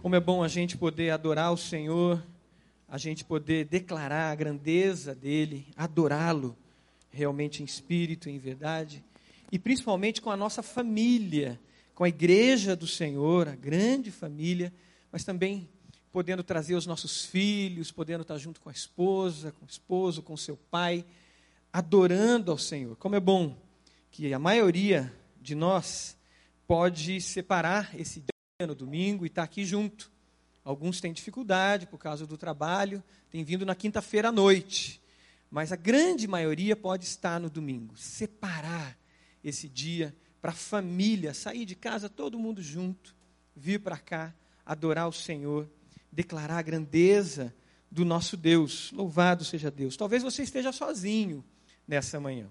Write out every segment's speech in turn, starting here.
Como é bom a gente poder adorar o Senhor, a gente poder declarar a grandeza dele, adorá-lo realmente em espírito, em verdade, e principalmente com a nossa família, com a igreja do Senhor, a grande família, mas também podendo trazer os nossos filhos, podendo estar junto com a esposa, com o esposo, com o seu pai, adorando ao Senhor. Como é bom que a maioria de nós pode separar esse dia no domingo e estar aqui junto. Alguns têm dificuldade por causa do trabalho, têm vindo na quinta-feira à noite. Mas a grande maioria pode estar no domingo. Separar esse dia para a família, sair de casa todo mundo junto, vir para cá, adorar o Senhor, declarar a grandeza do nosso Deus. Louvado seja Deus. Talvez você esteja sozinho nessa manhã.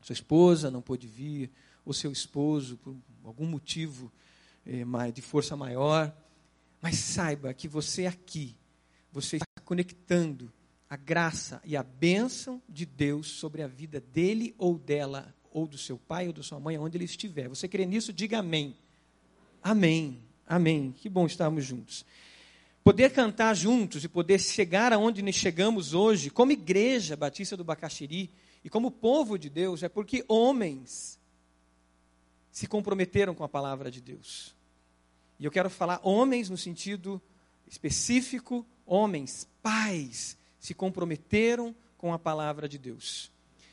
Sua esposa não pôde vir, ou seu esposo, por algum motivo de força maior. Mas saiba que você aqui, você está conectando a graça e a bênção de Deus sobre a vida dele ou dela, ou do seu pai ou da sua mãe, onde ele estiver. Você crê nisso? Diga amém. Amém. Amém. Que bom estarmos juntos. Poder cantar juntos e poder chegar aonde chegamos hoje, como igreja Batista do Bacaxiri e como povo de Deus, é porque homens se comprometeram com a palavra de Deus. E eu quero falar homens no sentido específico, homens, pais, se comprometeram com a palavra de Deus.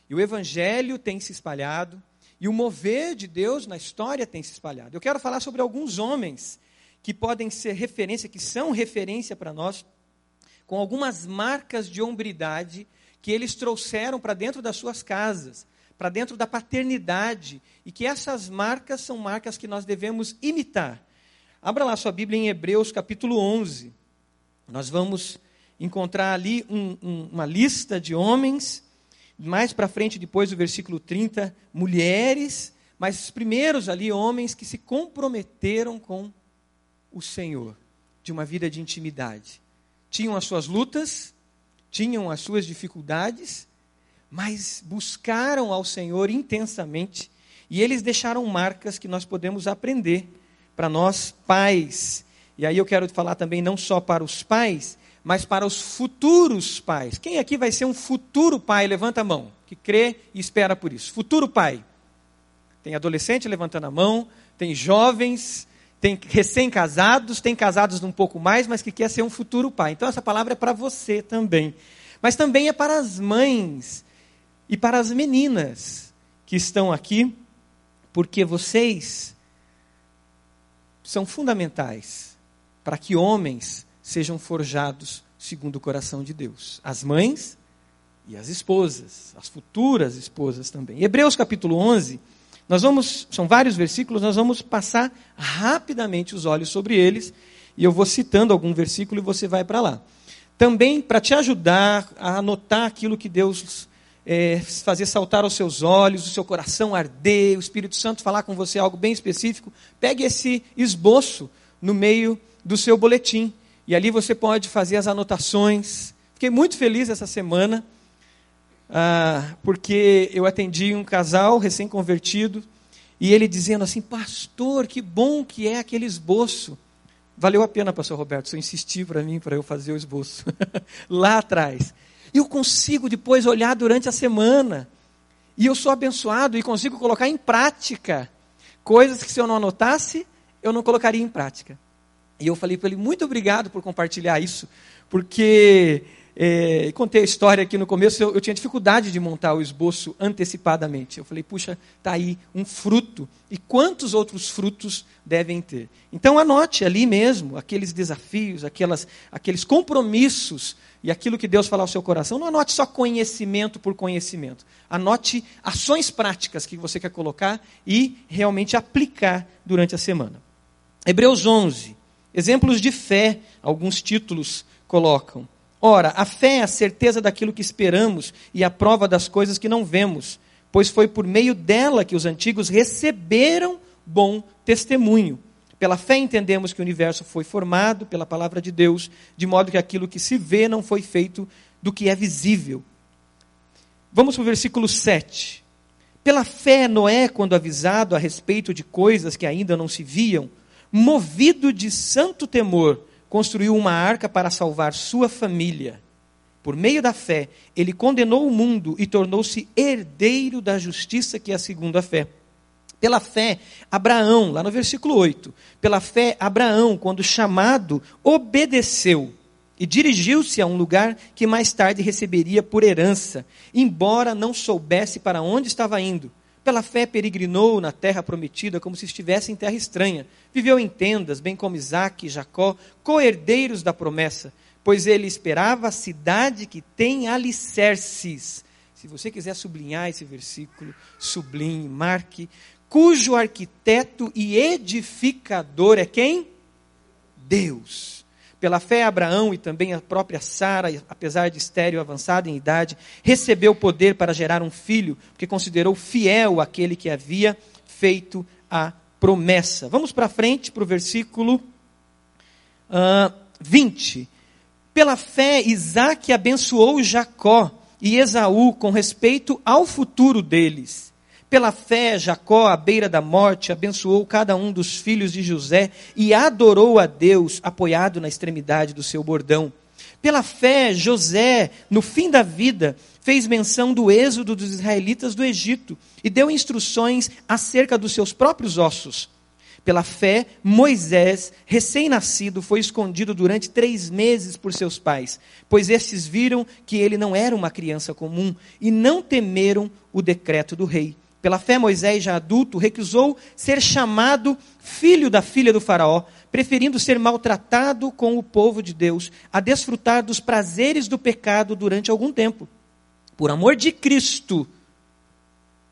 E o evangelho tem se espalhado, e o mover de Deus na história tem se espalhado. Eu quero falar sobre alguns homens que podem ser referência, que são referência para nós, com algumas marcas de hombridade que eles trouxeram para dentro das suas casas, para dentro da paternidade, e que essas marcas são marcas que nós devemos imitar. Abra lá sua Bíblia em Hebreus capítulo 11. Nós vamos encontrar ali um, um, uma lista de homens, mais para frente, depois do versículo 30, mulheres, mas os primeiros ali, homens que se comprometeram com o Senhor, de uma vida de intimidade. Tinham as suas lutas, tinham as suas dificuldades, mas buscaram ao Senhor intensamente e eles deixaram marcas que nós podemos aprender para nós pais. E aí eu quero falar também não só para os pais, mas para os futuros pais. Quem aqui vai ser um futuro pai? Levanta a mão, que crê e espera por isso. Futuro pai. Tem adolescente levantando a mão, tem jovens, tem recém-casados, tem casados um pouco mais, mas que quer ser um futuro pai. Então essa palavra é para você também. Mas também é para as mães e para as meninas que estão aqui, porque vocês são fundamentais para que homens sejam forjados segundo o coração de Deus. As mães e as esposas, as futuras esposas também. Hebreus capítulo 11, nós vamos, são vários versículos, nós vamos passar rapidamente os olhos sobre eles, e eu vou citando algum versículo e você vai para lá. Também para te ajudar a anotar aquilo que Deus é, fazer saltar os seus olhos, o seu coração arder, o Espírito Santo falar com você algo bem específico, pegue esse esboço no meio do seu boletim. E ali você pode fazer as anotações. Fiquei muito feliz essa semana, ah, porque eu atendi um casal recém-convertido, e ele dizendo assim: Pastor, que bom que é aquele esboço. Valeu a pena, pastor Roberto, você insistiu para mim, para eu fazer o esboço. Lá atrás. Eu consigo depois olhar durante a semana. E eu sou abençoado e consigo colocar em prática coisas que se eu não anotasse, eu não colocaria em prática. E eu falei para ele, muito obrigado por compartilhar isso, porque é, contei a história aqui no começo, eu, eu, tinha dificuldade de montar o esboço antecipadamente. Eu falei, puxa, está aí um fruto. E quantos outros frutos devem ter? Então anote ali mesmo aqueles desafios, aquelas, aqueles compromissos e aquilo que Deus falar ao seu coração, não anote só conhecimento por conhecimento. Anote ações práticas que você quer colocar e realmente aplicar durante a semana. Hebreus 11. Exemplos de fé, alguns títulos colocam. Ora, a fé é a certeza daquilo que esperamos e a prova das coisas que não vemos, pois foi por meio dela que os antigos receberam bom testemunho. Pela fé entendemos que o universo foi formado pela palavra de Deus, de modo que aquilo que se vê não foi feito do que é visível. Vamos para o versículo 7. Pela fé, Noé, quando avisado a respeito de coisas que ainda não se viam, movido de santo temor, construiu uma arca para salvar sua família. Por meio da fé, ele condenou o mundo e tornou-se herdeiro da justiça que é a segunda fé. Pela fé, Abraão, lá no versículo 8, pela fé, Abraão, quando chamado, obedeceu e dirigiu-se a um lugar que mais tarde receberia por herança, embora não soubesse para onde estava indo. Pela fé, peregrinou na terra prometida como se estivesse em terra estranha. Viveu em tendas, bem como Isaac e Jacó, co-herdeiros da promessa pois ele esperava a cidade que tem alicerces. Se você quiser sublinhar esse versículo, sublinhe, marque, cujo arquiteto e edificador é quem? Deus. Pela fé, Abraão e também a própria Sara, apesar de estéreo avançada em idade, recebeu poder para gerar um filho, porque considerou fiel aquele que havia feito a promessa. Vamos para frente para o versículo uh, 20. Pela fé, Isaac abençoou Jacó e Esaú com respeito ao futuro deles. Pela fé, Jacó, à beira da morte, abençoou cada um dos filhos de José e adorou a Deus, apoiado na extremidade do seu bordão. Pela fé, José, no fim da vida, fez menção do êxodo dos israelitas do Egito e deu instruções acerca dos seus próprios ossos. Pela fé, Moisés, recém-nascido, foi escondido durante três meses por seus pais, pois estes viram que ele não era uma criança comum e não temeram o decreto do rei. Pela fé, Moisés, já adulto, recusou ser chamado filho da filha do Faraó, preferindo ser maltratado com o povo de Deus, a desfrutar dos prazeres do pecado durante algum tempo. Por amor de Cristo,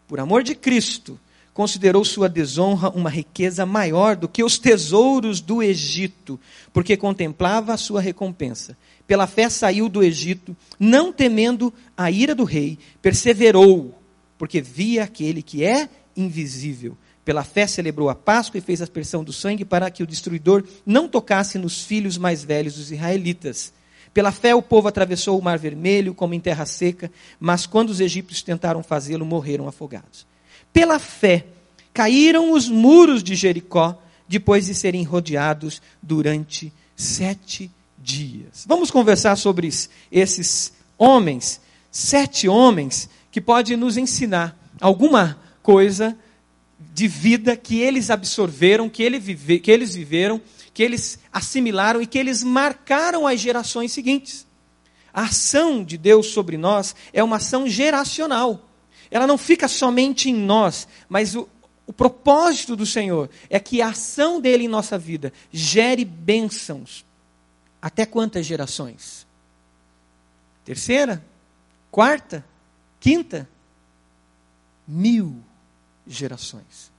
por amor de Cristo, considerou sua desonra uma riqueza maior do que os tesouros do Egito, porque contemplava a sua recompensa. Pela fé saiu do Egito, não temendo a ira do rei, perseverou, porque via aquele que é invisível. Pela fé celebrou a Páscoa e fez a aspersão do sangue para que o destruidor não tocasse nos filhos mais velhos dos israelitas. Pela fé o povo atravessou o mar vermelho como em terra seca, mas quando os egípcios tentaram fazê-lo, morreram afogados. Pela fé, caíram os muros de Jericó depois de serem rodeados durante sete dias. Vamos conversar sobre esses homens, sete homens, que podem nos ensinar alguma coisa de vida que eles absorveram, que, ele vive, que eles viveram, que eles assimilaram e que eles marcaram as gerações seguintes. A ação de Deus sobre nós é uma ação geracional ela não fica somente em nós, mas o, o propósito do Senhor é que a ação dele em nossa vida gere bênçãos. Até quantas gerações? Terceira? Quarta? Quinta? Mil gerações.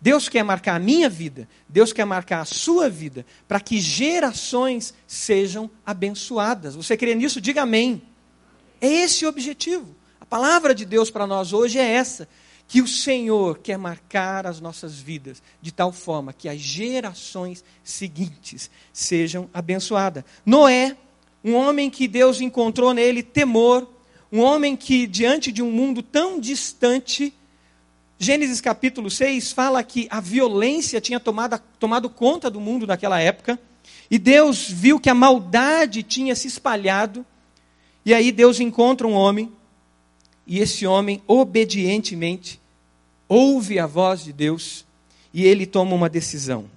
Deus quer marcar a minha vida, Deus quer marcar a sua vida, para que gerações sejam abençoadas. Você crê nisso? Diga amém. É esse o objetivo palavra de Deus para nós hoje é essa: que o Senhor quer marcar as nossas vidas de tal forma que as gerações seguintes sejam abençoadas. Noé, um homem que Deus encontrou nele temor, um homem que, diante de um mundo tão distante, Gênesis capítulo 6 fala que a violência tinha tomado, tomado conta do mundo naquela época, e Deus viu que a maldade tinha se espalhado, e aí Deus encontra um homem e esse homem obedientemente ouve a voz de Deus e ele toma uma decisão.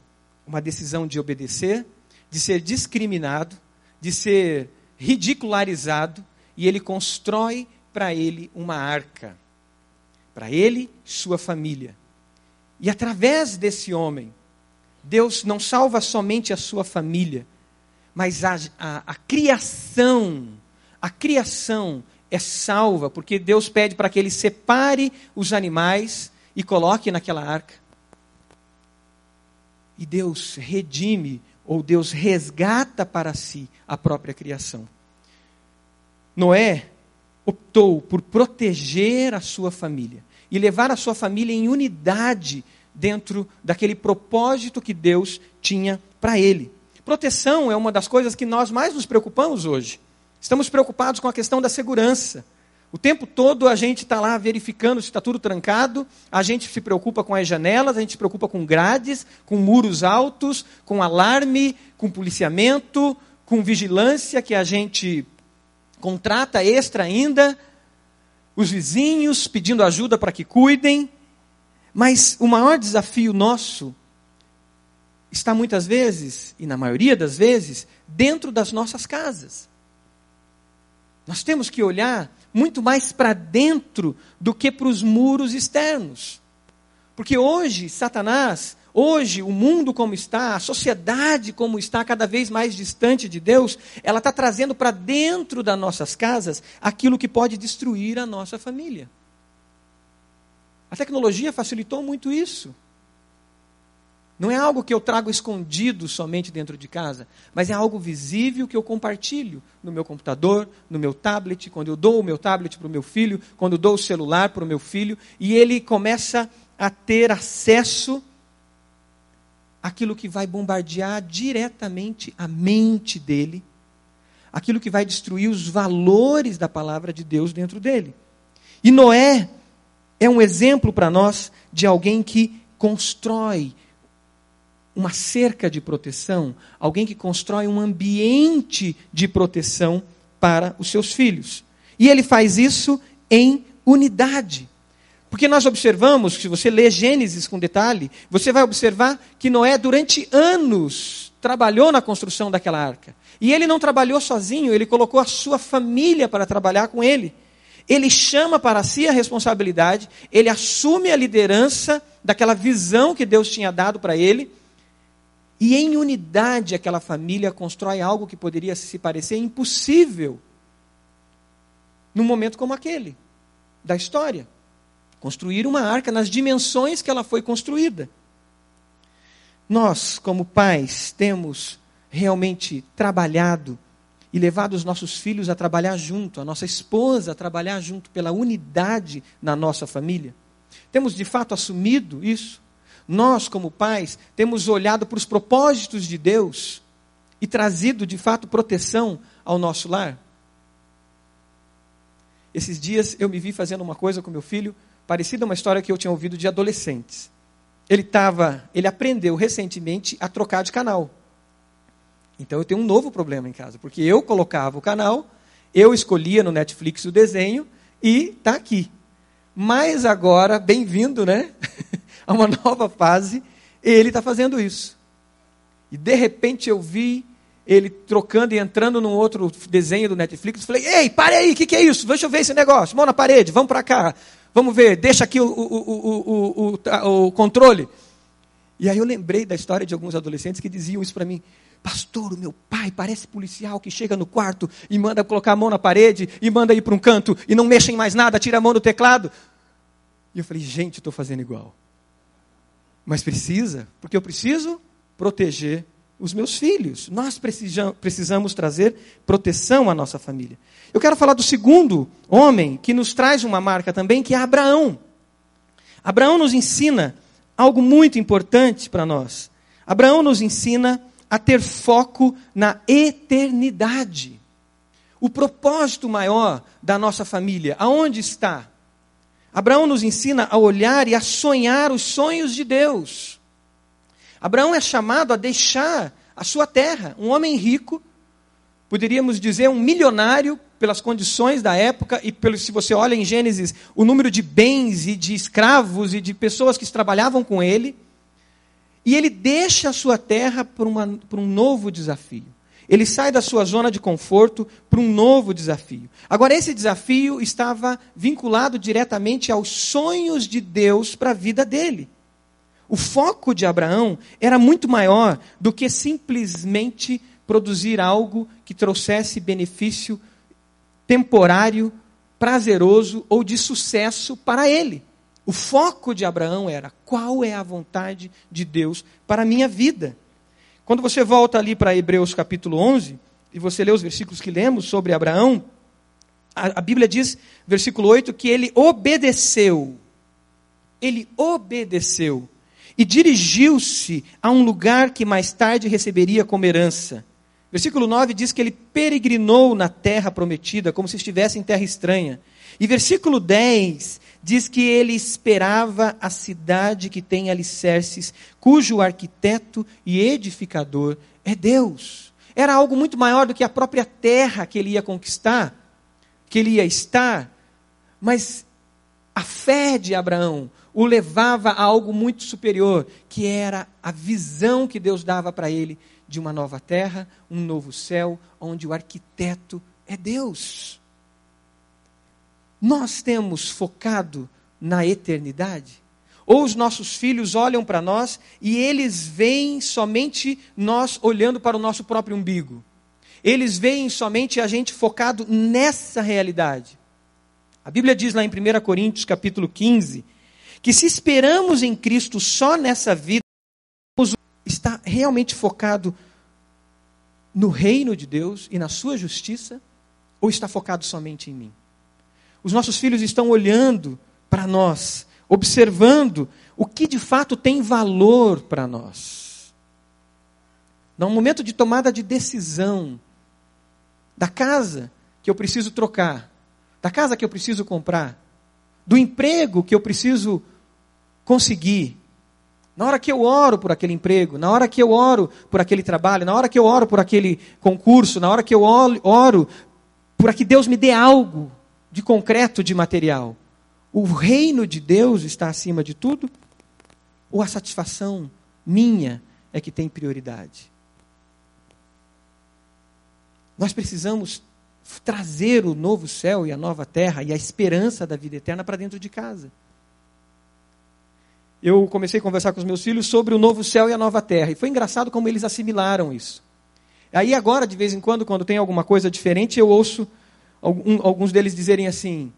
Uma decisão de obedecer, de ser discriminado, de ser ridicularizado, e ele constrói para ele uma arca. Para ele, sua família. E através desse homem, Deus não salva somente a sua família, mas a, a, a criação, a criação é salva, porque Deus pede para que ele separe os animais e coloque naquela arca. E Deus redime, ou Deus resgata para si a própria criação. Noé optou por proteger a sua família e levar a sua família em unidade dentro daquele propósito que Deus tinha para ele. Proteção é uma das coisas que nós mais nos preocupamos hoje. Estamos preocupados com a questão da segurança. O tempo todo a gente está lá verificando se está tudo trancado, a gente se preocupa com as janelas, a gente se preocupa com grades, com muros altos, com alarme, com policiamento, com vigilância que a gente contrata extra ainda, os vizinhos pedindo ajuda para que cuidem. Mas o maior desafio nosso está muitas vezes, e na maioria das vezes, dentro das nossas casas. Nós temos que olhar muito mais para dentro do que para os muros externos. Porque hoje, Satanás, hoje, o mundo como está, a sociedade como está, cada vez mais distante de Deus, ela está trazendo para dentro das nossas casas aquilo que pode destruir a nossa família. A tecnologia facilitou muito isso. Não é algo que eu trago escondido somente dentro de casa, mas é algo visível que eu compartilho no meu computador, no meu tablet, quando eu dou o meu tablet para o meu filho, quando eu dou o celular para o meu filho, e ele começa a ter acesso àquilo que vai bombardear diretamente a mente dele, aquilo que vai destruir os valores da palavra de Deus dentro dele. E Noé é um exemplo para nós de alguém que constrói uma cerca de proteção, alguém que constrói um ambiente de proteção para os seus filhos. E ele faz isso em unidade. Porque nós observamos, se você lê Gênesis com detalhe, você vai observar que Noé, durante anos, trabalhou na construção daquela arca. E ele não trabalhou sozinho, ele colocou a sua família para trabalhar com ele. Ele chama para si a responsabilidade, ele assume a liderança daquela visão que Deus tinha dado para ele e em unidade aquela família constrói algo que poderia se parecer impossível num momento como aquele da história. Construir uma arca nas dimensões que ela foi construída. Nós, como pais, temos realmente trabalhado e levado os nossos filhos a trabalhar junto, a nossa esposa a trabalhar junto pela unidade na nossa família. Temos de fato assumido isso? Nós, como pais, temos olhado para os propósitos de Deus e trazido, de fato, proteção ao nosso lar? Esses dias eu me vi fazendo uma coisa com meu filho, parecida a uma história que eu tinha ouvido de adolescentes. Ele estava, ele aprendeu recentemente a trocar de canal. Então eu tenho um novo problema em casa, porque eu colocava o canal, eu escolhia no Netflix o desenho e está aqui. Mas agora, bem-vindo, né? a uma nova fase, ele está fazendo isso. E de repente eu vi ele trocando e entrando num outro desenho do Netflix. Falei, ei, pare aí, o que, que, é isso? Deixa eu ver esse negócio. Mão na parede, vamos para cá. Vamos ver, deixa aqui o, o, o, o, controle. E aí eu lembrei da história de alguns adolescentes que diziam isso para mim. Pastor, o meu pai parece policial que chega no quarto e manda colocar a mão na parede e manda ir para um canto e não mexe em mais nada, tira a mão do teclado. E eu falei, gente, estou fazendo igual. Mas precisa, porque eu preciso proteger os meus filhos. Nós precisamos trazer proteção à nossa família. Eu quero falar do segundo homem que nos traz uma marca também, que é Abraão. Abraão nos ensina algo muito importante para nós. Abraão nos ensina a ter foco na eternidade. O propósito maior da nossa família, aonde está? Abraão nos ensina a olhar e a sonhar os sonhos de Deus. Abraão é chamado a deixar a sua terra, um homem rico, poderíamos dizer um milionário pelas condições da época e pelo se você olha em Gênesis, o número de bens e de escravos e de pessoas que trabalhavam com ele, e ele deixa a sua terra para, para um novo desafio. Ele sai da sua zona de conforto para um novo desafio. Agora, esse desafio estava vinculado diretamente aos sonhos de Deus para a vida dele. O foco de Abraão era muito maior do que simplesmente produzir algo que trouxesse benefício temporário, prazeroso ou de sucesso para ele. O foco de Abraão era qual é a vontade de Deus para a minha vida. Quando você volta ali para Hebreus capítulo 11, e você lê os versículos que lemos sobre Abraão, a, a Bíblia diz, versículo 8, que ele obedeceu. Ele obedeceu. E dirigiu-se a um lugar que mais tarde receberia como herança. Versículo 9 diz que ele peregrinou na terra prometida, como se estivesse em terra estranha. E versículo 10 diz que ele esperava a cidade que tem alicerces, cujo arquiteto e edificador é Deus. Era algo muito maior do que a própria terra que ele ia conquistar, que ele ia estar, mas a fé de Abraão o levava a algo muito superior, que era a visão que Deus dava para ele de uma nova terra, um novo céu, onde o arquiteto é Deus. Nós temos focado na eternidade? Ou os nossos filhos olham para nós e eles veem somente nós olhando para o nosso próprio umbigo? Eles veem somente a gente focado nessa realidade. A Bíblia diz lá em 1 Coríntios, capítulo 15, que se esperamos em Cristo só nessa vida, está realmente focado no reino de Deus e na sua justiça, ou está focado somente em mim? Os nossos filhos estão olhando para nós, observando o que de fato tem valor para nós. Num momento de tomada de decisão, da casa que eu preciso trocar, da casa que eu preciso comprar, do emprego que eu preciso conseguir, na hora que eu oro por aquele emprego, na hora que eu oro por aquele trabalho, na hora que eu oro por aquele concurso, na hora que eu oro por que Deus me dê algo de concreto, de material. O reino de Deus está acima de tudo? Ou a satisfação minha é que tem prioridade? Nós precisamos trazer o novo céu e a nova terra e a esperança da vida eterna para dentro de casa. Eu comecei a conversar com os meus filhos sobre o novo céu e a nova terra, e foi engraçado como eles assimilaram isso. Aí agora, de vez em quando, quando tem alguma coisa diferente, eu ouço alguns deles dizerem assim: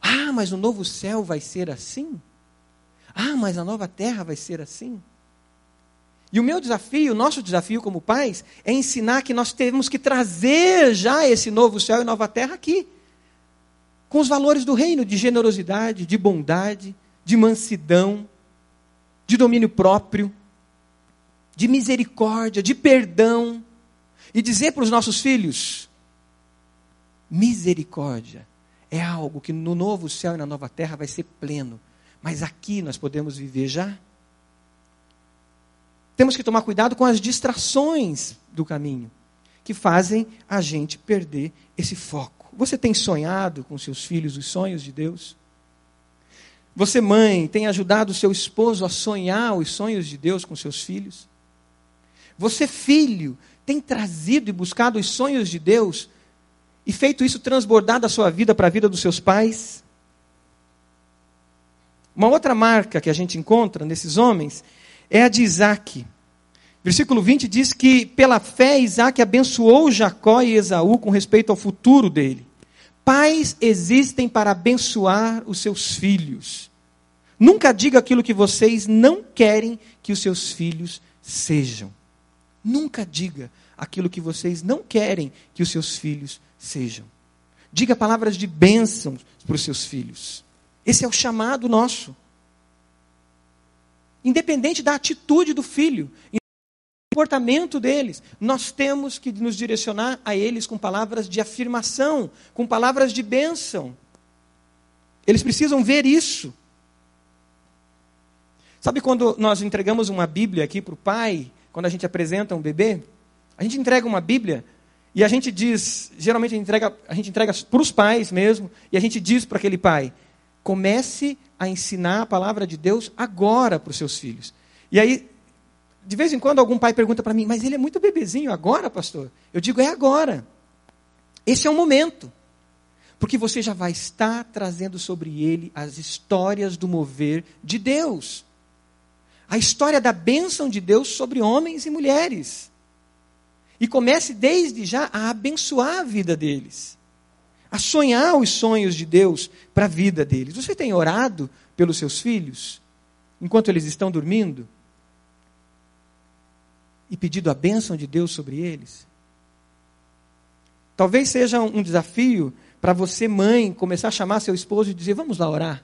Ah, mas o novo céu vai ser assim? Ah, mas a nova terra vai ser assim? E o meu desafio, o nosso desafio como pais, é ensinar que nós temos que trazer já esse novo céu e nova terra aqui. Com os valores do reino de generosidade, de bondade, de mansidão, de domínio próprio, de misericórdia, de perdão. E dizer para os nossos filhos: Misericórdia é algo que no novo céu e na nova terra vai ser pleno, mas aqui nós podemos viver já. Temos que tomar cuidado com as distrações do caminho, que fazem a gente perder esse foco. Você tem sonhado com seus filhos os sonhos de Deus? Você, mãe, tem ajudado o seu esposo a sonhar os sonhos de Deus com seus filhos? Você, filho, tem trazido e buscado os sonhos de Deus e feito isso transbordar da sua vida para a vida dos seus pais? Uma outra marca que a gente encontra nesses homens é a de Isaac. Versículo 20 diz que pela fé Isaac abençoou Jacó e Esaú com respeito ao futuro dele. Pais existem para abençoar os seus filhos. Nunca diga aquilo que vocês não querem que os seus filhos sejam. Nunca diga aquilo que vocês não querem que os seus filhos sejam. Diga palavras de bênção para os seus filhos. Esse é o chamado nosso. Independente da atitude do filho, do comportamento deles, nós temos que nos direcionar a eles com palavras de afirmação, com palavras de bênção. Eles precisam ver isso. Sabe quando nós entregamos uma Bíblia aqui para o pai, quando a gente apresenta um bebê? A gente entrega uma Bíblia e a gente diz, geralmente a gente entrega, a gente entrega para os pais mesmo, e a gente diz para aquele pai: comece a ensinar a palavra de Deus agora para os seus filhos. E aí, de vez em quando, algum pai pergunta para mim: mas ele é muito bebezinho agora, pastor? Eu digo: é agora. Esse é o momento. Porque você já vai estar trazendo sobre ele as histórias do mover de Deus. A história da bênção de Deus sobre homens e mulheres. E comece desde já a abençoar a vida deles. A sonhar os sonhos de Deus para a vida deles. Você tem orado pelos seus filhos? Enquanto eles estão dormindo? E pedido a bênção de Deus sobre eles? Talvez seja um desafio para você, mãe, começar a chamar seu esposo e dizer: Vamos lá orar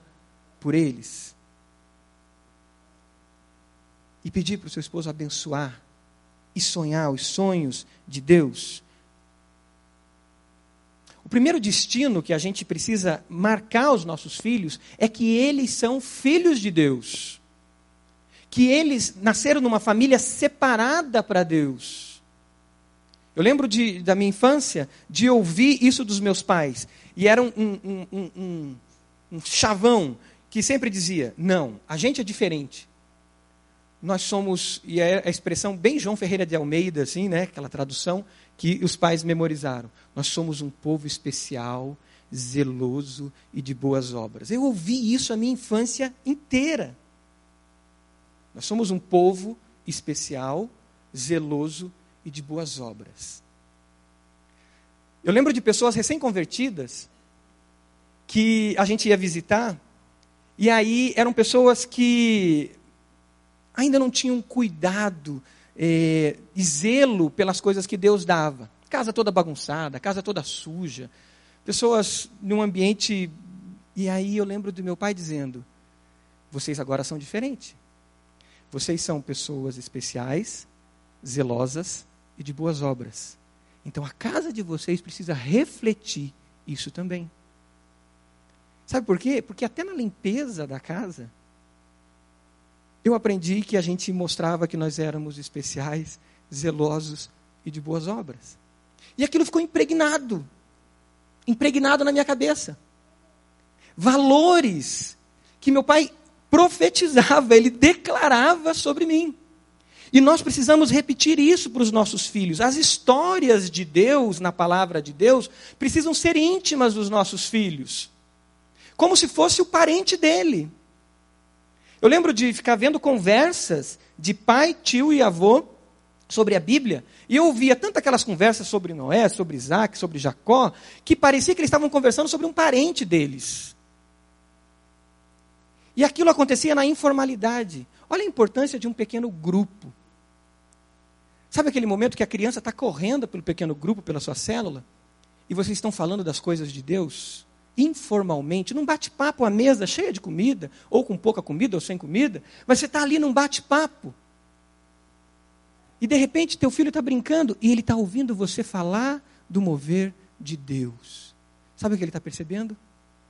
por eles. E pedir para o seu esposo abençoar e sonhar os sonhos de Deus? O primeiro destino que a gente precisa marcar aos nossos filhos é que eles são filhos de Deus. Que eles nasceram numa família separada para Deus. Eu lembro de, da minha infância de ouvir isso dos meus pais. E era um, um, um, um, um chavão que sempre dizia: não, a gente é diferente. Nós somos, e é a expressão bem João Ferreira de Almeida, assim, né, aquela tradução que os pais memorizaram. Nós somos um povo especial, zeloso e de boas obras. Eu ouvi isso a minha infância inteira. Nós somos um povo especial, zeloso e de boas obras. Eu lembro de pessoas recém-convertidas que a gente ia visitar e aí eram pessoas que ainda não tinham cuidado eh, e zelo pelas coisas que Deus dava. Casa toda bagunçada, casa toda suja, pessoas num ambiente. E aí eu lembro do meu pai dizendo: vocês agora são diferentes. Vocês são pessoas especiais, zelosas e de boas obras. Então a casa de vocês precisa refletir isso também. Sabe por quê? Porque até na limpeza da casa, eu aprendi que a gente mostrava que nós éramos especiais, zelosos e de boas obras. E aquilo ficou impregnado impregnado na minha cabeça. Valores que meu pai profetizava, ele declarava sobre mim. E nós precisamos repetir isso para os nossos filhos. As histórias de Deus, na palavra de Deus, precisam ser íntimas dos nossos filhos como se fosse o parente dele. Eu lembro de ficar vendo conversas de pai, tio e avô sobre a Bíblia, e eu ouvia tanto aquelas conversas sobre Noé, sobre Isaac, sobre Jacó, que parecia que eles estavam conversando sobre um parente deles. E aquilo acontecia na informalidade. Olha a importância de um pequeno grupo. Sabe aquele momento que a criança está correndo pelo pequeno grupo, pela sua célula, e vocês estão falando das coisas de Deus? Informalmente, num bate-papo à mesa cheia de comida, ou com pouca comida ou sem comida, mas você está ali num bate-papo. E de repente teu filho está brincando e ele está ouvindo você falar do mover de Deus. Sabe o que ele está percebendo?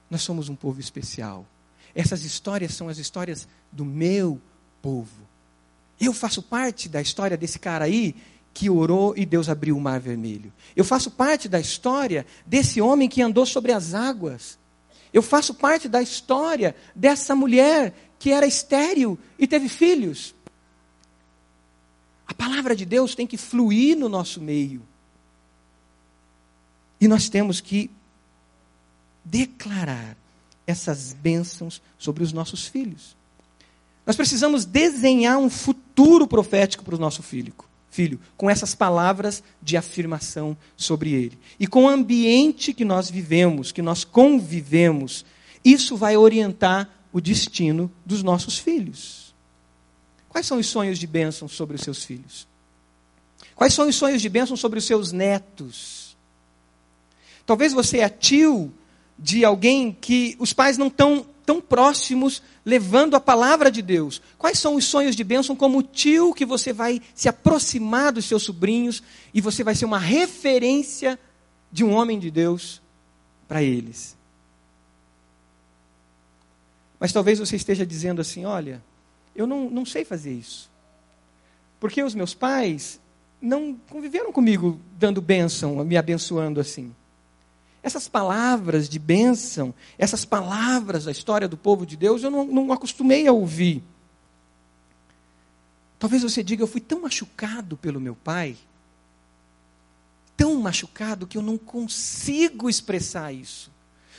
Nós somos um povo especial. Essas histórias são as histórias do meu povo. Eu faço parte da história desse cara aí que orou e Deus abriu o mar vermelho. Eu faço parte da história desse homem que andou sobre as águas. Eu faço parte da história dessa mulher que era estéril e teve filhos. A palavra de Deus tem que fluir no nosso meio. E nós temos que declarar essas bênçãos sobre os nossos filhos. Nós precisamos desenhar um futuro profético para o nosso filho filho, com essas palavras de afirmação sobre ele. E com o ambiente que nós vivemos, que nós convivemos, isso vai orientar o destino dos nossos filhos. Quais são os sonhos de bênção sobre os seus filhos? Quais são os sonhos de bênção sobre os seus netos? Talvez você é tio de alguém que os pais não estão tão próximos, levando a palavra de Deus. Quais são os sonhos de bênção como tio que você vai se aproximar dos seus sobrinhos e você vai ser uma referência de um homem de Deus para eles? Mas talvez você esteja dizendo assim: olha, eu não, não sei fazer isso. Porque os meus pais não conviveram comigo dando bênção, me abençoando assim. Essas palavras de bênção, essas palavras da história do povo de Deus, eu não, não acostumei a ouvir. Talvez você diga, eu fui tão machucado pelo meu pai, tão machucado que eu não consigo expressar isso.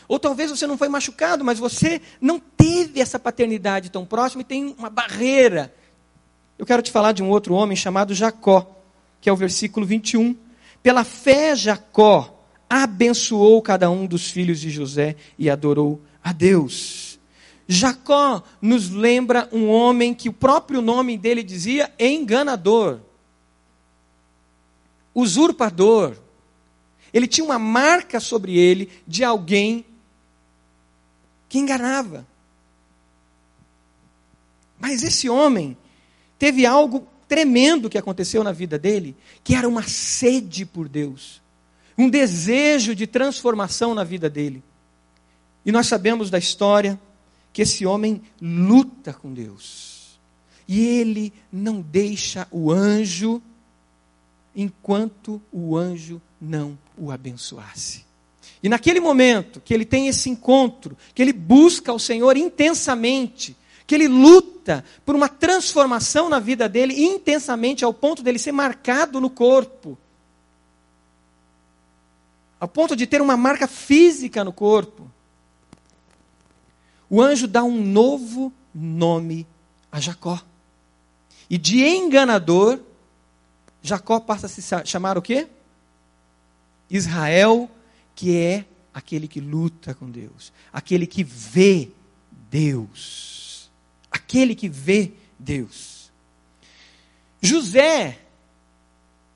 Ou talvez você não foi machucado, mas você não teve essa paternidade tão próxima e tem uma barreira. Eu quero te falar de um outro homem chamado Jacó, que é o versículo 21. Pela fé, Jacó abençoou cada um dos filhos de José e adorou a Deus. Jacó nos lembra um homem que o próprio nome dele dizia enganador, usurpador. Ele tinha uma marca sobre ele de alguém que enganava. Mas esse homem teve algo tremendo que aconteceu na vida dele, que era uma sede por Deus, um desejo de transformação na vida dele. E nós sabemos da história que esse homem luta com Deus. E ele não deixa o anjo enquanto o anjo não o abençoasse. E naquele momento que ele tem esse encontro, que ele busca o Senhor intensamente, que ele luta por uma transformação na vida dele intensamente, ao ponto dele ser marcado no corpo, ao ponto de ter uma marca física no corpo. O anjo dá um novo nome a Jacó. E de enganador, Jacó passa a se chamar o quê? Israel, que é aquele que luta com Deus, aquele que vê Deus aquele que vê Deus. José,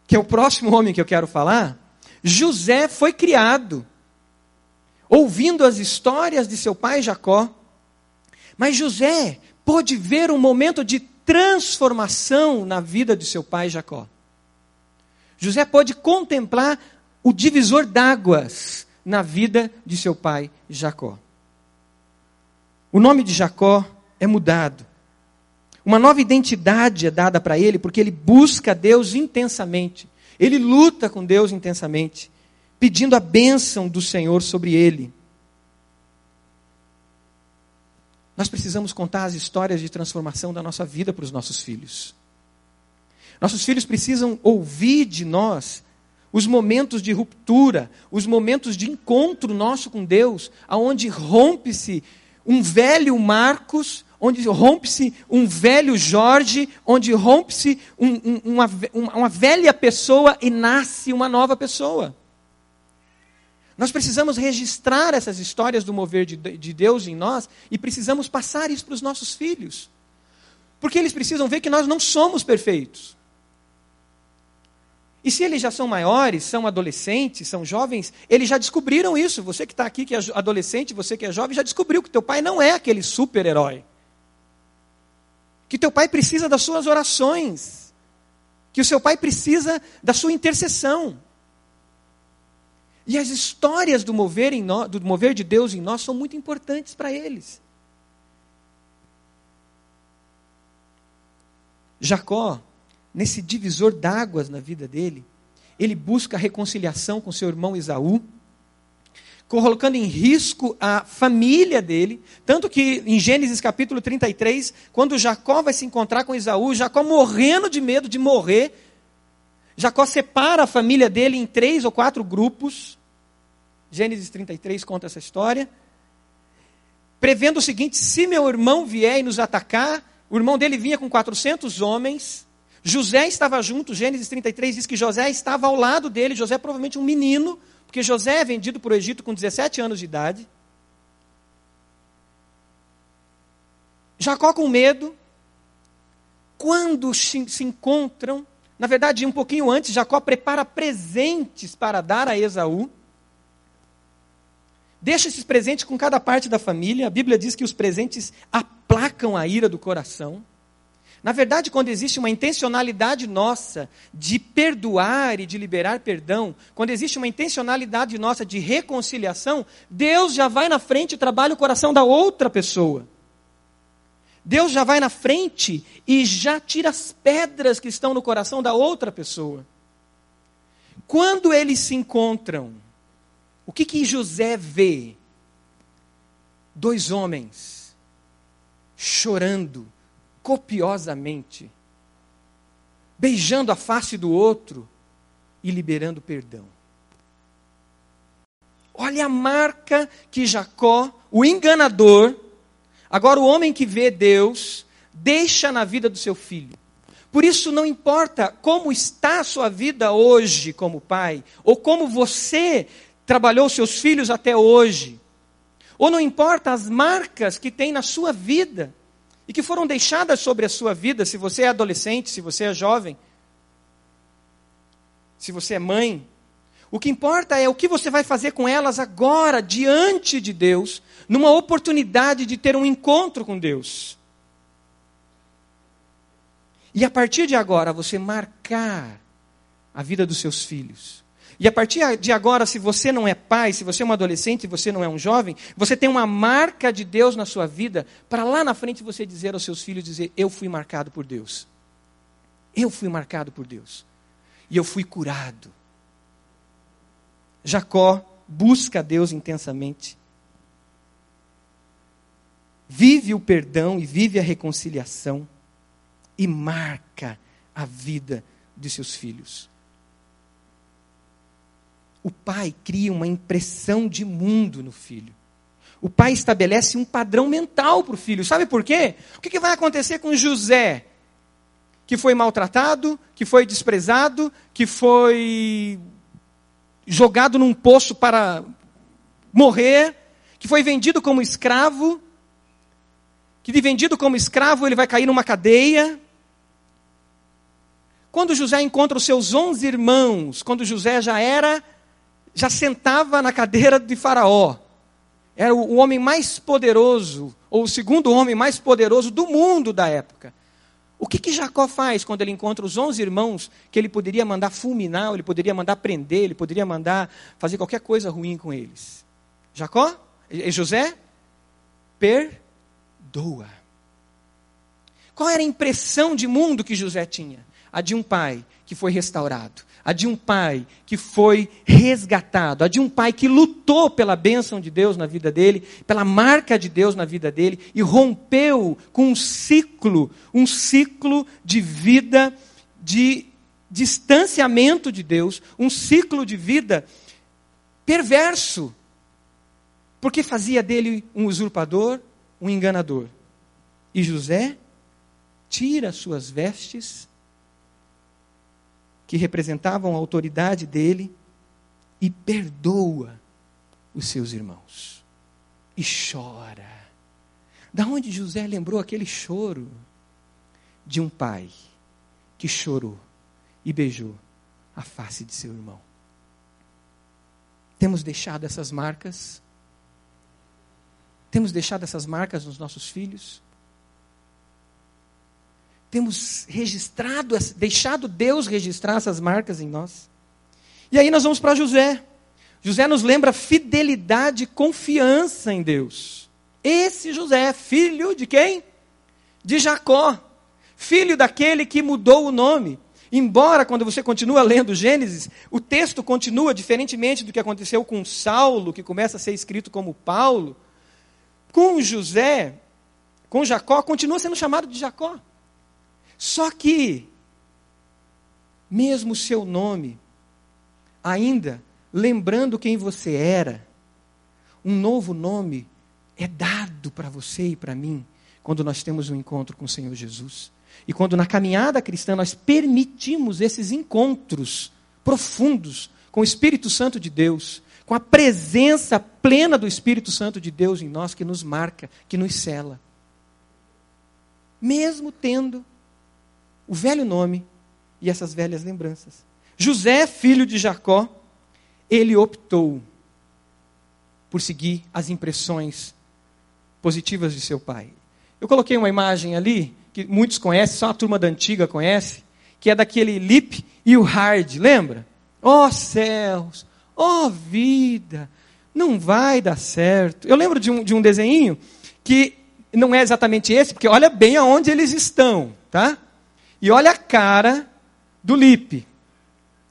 que é o próximo homem que eu quero falar, José foi criado ouvindo as histórias de seu pai Jacó, mas José pôde ver um momento de transformação na vida de seu pai Jacó. José pôde contemplar o divisor d'águas na vida de seu pai Jacó. O nome de Jacó é mudado. Uma nova identidade é dada para ele, porque ele busca Deus intensamente. Ele luta com Deus intensamente, pedindo a bênção do Senhor sobre ele. Nós precisamos contar as histórias de transformação da nossa vida para os nossos filhos. Nossos filhos precisam ouvir de nós os momentos de ruptura, os momentos de encontro nosso com Deus, aonde rompe-se um velho Marcos onde rompe-se um velho Jorge, onde rompe-se um, um, uma, uma velha pessoa e nasce uma nova pessoa. Nós precisamos registrar essas histórias do mover de, de Deus em nós e precisamos passar isso para os nossos filhos. Porque eles precisam ver que nós não somos perfeitos. E se eles já são maiores, são adolescentes, são jovens, eles já descobriram isso. Você que está aqui, que é adolescente, você que é jovem, já descobriu que teu pai não é aquele super-herói que teu pai precisa das suas orações, que o seu pai precisa da sua intercessão. E as histórias do mover, em do mover de Deus em nós são muito importantes para eles. Jacó, nesse divisor d'águas na vida dele, ele busca a reconciliação com seu irmão Esaú colocando em risco a família dele. Tanto que em Gênesis capítulo 33, quando Jacó vai se encontrar com Esaú, Jacó morrendo de medo de morrer, Jacó separa a família dele em três ou quatro grupos. Gênesis 33 conta essa história. Prevendo o seguinte: se meu irmão vier e nos atacar, o irmão dele vinha com 400 homens. José estava junto, Gênesis 33 diz que José estava ao lado dele, José é provavelmente um menino, porque José é vendido para o Egito com 17 anos de idade. Jacó com medo. Quando se encontram, na verdade, um pouquinho antes, Jacó prepara presentes para dar a Esaú. Deixa esses presentes com cada parte da família. A Bíblia diz que os presentes aplacam a ira do coração. Na verdade, quando existe uma intencionalidade nossa de perdoar e de liberar perdão, quando existe uma intencionalidade nossa de reconciliação, Deus já vai na frente e trabalha o coração da outra pessoa. Deus já vai na frente e já tira as pedras que estão no coração da outra pessoa. Quando eles se encontram, o que que José vê? Dois homens chorando copiosamente, beijando a face do outro e liberando perdão. Olha a marca que Jacó, o enganador, agora o homem que vê Deus, deixa na vida do seu filho. Por isso, não importa como está a sua vida hoje como pai, ou como você trabalhou seus filhos até hoje, ou não importa as marcas que tem na sua vida, e que foram deixadas sobre a sua vida, se você é adolescente, se você é jovem, se você é mãe. O que importa é o que você vai fazer com elas agora, diante de Deus, numa oportunidade de ter um encontro com Deus. E a partir de agora você marcar a vida dos seus filhos. E a partir de agora, se você não é pai, se você é um adolescente, se você não é um jovem, você tem uma marca de Deus na sua vida, para lá na frente você dizer aos seus filhos, dizer, eu fui marcado por Deus. Eu fui marcado por Deus. E eu fui curado. Jacó busca a Deus intensamente. Vive o perdão e vive a reconciliação. E marca a vida de seus filhos o pai cria uma impressão de mundo no filho. O pai estabelece um padrão mental para o filho. Sabe por quê? O que, vai acontecer com José, que foi maltratado, que foi desprezado, que foi jogado num poço para morrer, que foi vendido como escravo, que de vendido como escravo ele vai cair numa cadeia. Quando José encontra os seus onze irmãos, quando José já era já sentava na cadeira de Faraó. Era o homem mais poderoso, ou o segundo homem mais poderoso do mundo da época. O que, que Jacó faz quando ele encontra os onze irmãos que ele poderia mandar fulminar, ele poderia mandar prender, ele poderia mandar fazer qualquer coisa ruim com eles? Jacó? E José? Perdoa. Qual era a impressão de mundo que José tinha? A de um pai que foi restaurado, a de um pai que foi resgatado, a de um pai que lutou pela bênção de Deus na vida dele, pela marca de Deus na vida dele e rompeu com um ciclo, um ciclo de vida de distanciamento de Deus, um ciclo de vida perverso, porque fazia dele um usurpador, um enganador. E José tira suas vestes que representavam a autoridade dele e perdoa os seus irmãos. E chora. Da onde José lembrou aquele choro? De um pai que chorou e beijou a face de seu irmão. Temos deixado essas marcas? Temos deixado essas marcas nos nossos filhos? Temos registrado, deixado Deus registrar essas marcas em nós. E aí nós vamos para José. José nos lembra fidelidade e confiança em Deus. Esse José, filho de quem? De Jacó. Filho daquele que mudou o nome. Embora, quando você continua lendo Gênesis, o texto continua, diferentemente do que aconteceu com Saulo, que começa a ser escrito como Paulo, com José, com Jacó, continua sendo chamado de Jacó. Só que, mesmo o seu nome, ainda lembrando quem você era, um novo nome é dado para você e para mim quando nós temos um encontro com o Senhor Jesus. E quando na caminhada cristã nós permitimos esses encontros profundos com o Espírito Santo de Deus, com a presença plena do Espírito Santo de Deus em nós que nos marca, que nos cela. Mesmo tendo o velho nome e essas velhas lembranças. José, filho de Jacó, ele optou por seguir as impressões positivas de seu pai. Eu coloquei uma imagem ali, que muitos conhecem, só a turma da antiga conhece, que é daquele Lip e o Hard, lembra? Ó oh, céus, ó oh, vida, não vai dar certo. Eu lembro de um, de um desenho que não é exatamente esse, porque olha bem aonde eles estão, tá? E olha a cara do Lipe,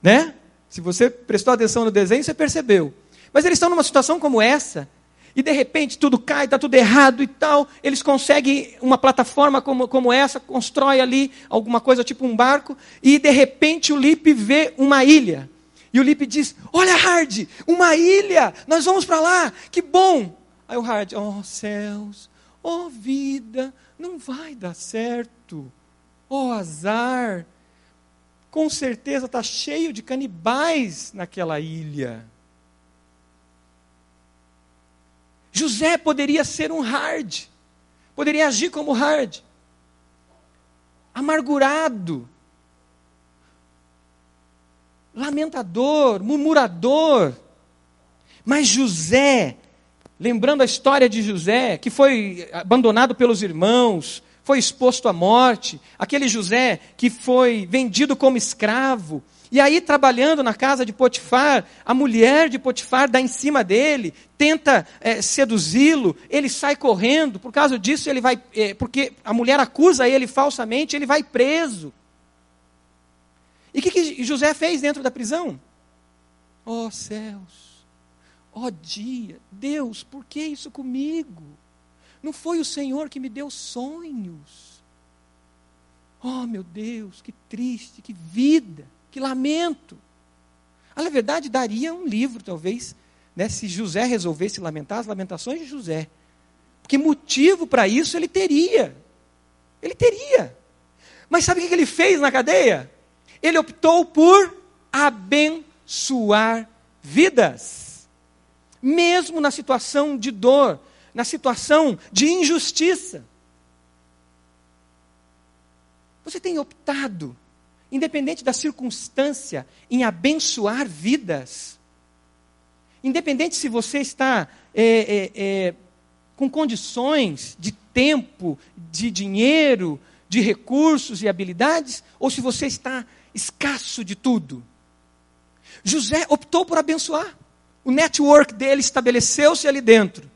né? Se você prestou atenção no desenho, você percebeu. Mas eles estão numa situação como essa, e de repente tudo cai, está tudo errado e tal. Eles conseguem uma plataforma como, como essa, constrói ali alguma coisa tipo um barco, e de repente o Lipe vê uma ilha. E o Lipe diz: Olha, Hard, uma ilha, nós vamos para lá, que bom. Aí o Hard, oh céus, oh vida, não vai dar certo. Oh, azar! Com certeza está cheio de canibais naquela ilha. José poderia ser um hard, poderia agir como hard, amargurado, lamentador, murmurador. Mas José, lembrando a história de José, que foi abandonado pelos irmãos, foi exposto à morte, aquele José que foi vendido como escravo, e aí, trabalhando na casa de Potifar, a mulher de Potifar dá em cima dele, tenta é, seduzi-lo, ele sai correndo, por causa disso ele vai, é, porque a mulher acusa ele falsamente, ele vai preso. E o que, que José fez dentro da prisão? Oh, céus, oh, dia, Deus, por que isso comigo? Não foi o Senhor que me deu sonhos. Oh, meu Deus, que triste, que vida, que lamento. Ah, na verdade, daria um livro, talvez, né, se José resolvesse lamentar as lamentações de José. Porque motivo para isso ele teria. Ele teria. Mas sabe o que ele fez na cadeia? Ele optou por abençoar vidas. Mesmo na situação de dor, na situação de injustiça. Você tem optado, independente da circunstância, em abençoar vidas. Independente se você está é, é, é, com condições de tempo, de dinheiro, de recursos e habilidades, ou se você está escasso de tudo. José optou por abençoar. O network dele estabeleceu-se ali dentro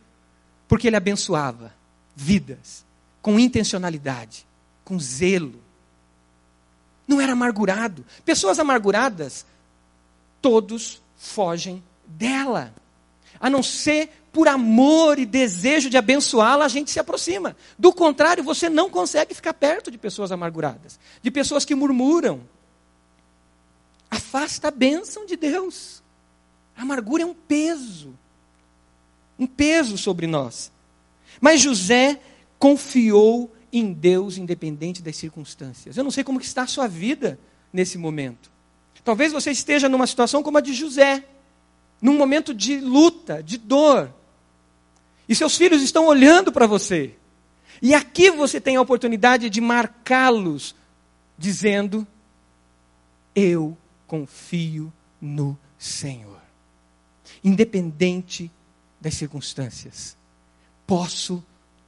porque ele abençoava vidas com intencionalidade, com zelo. Não era amargurado. Pessoas amarguradas, todos fogem dela. A não ser por amor e desejo de abençoá-la, a gente se aproxima. Do contrário, você não consegue ficar perto de pessoas amarguradas, de pessoas que murmuram. Afasta a bênção de Deus. A amargura é um peso um peso sobre nós. Mas José confiou em Deus independente das circunstâncias. Eu não sei como está a sua vida nesse momento. Talvez você esteja numa situação como a de José, num momento de luta, de dor. E seus filhos estão olhando para você. E aqui você tem a oportunidade de marcá-los, dizendo: Eu confio no Senhor. Independente das circunstâncias. Posso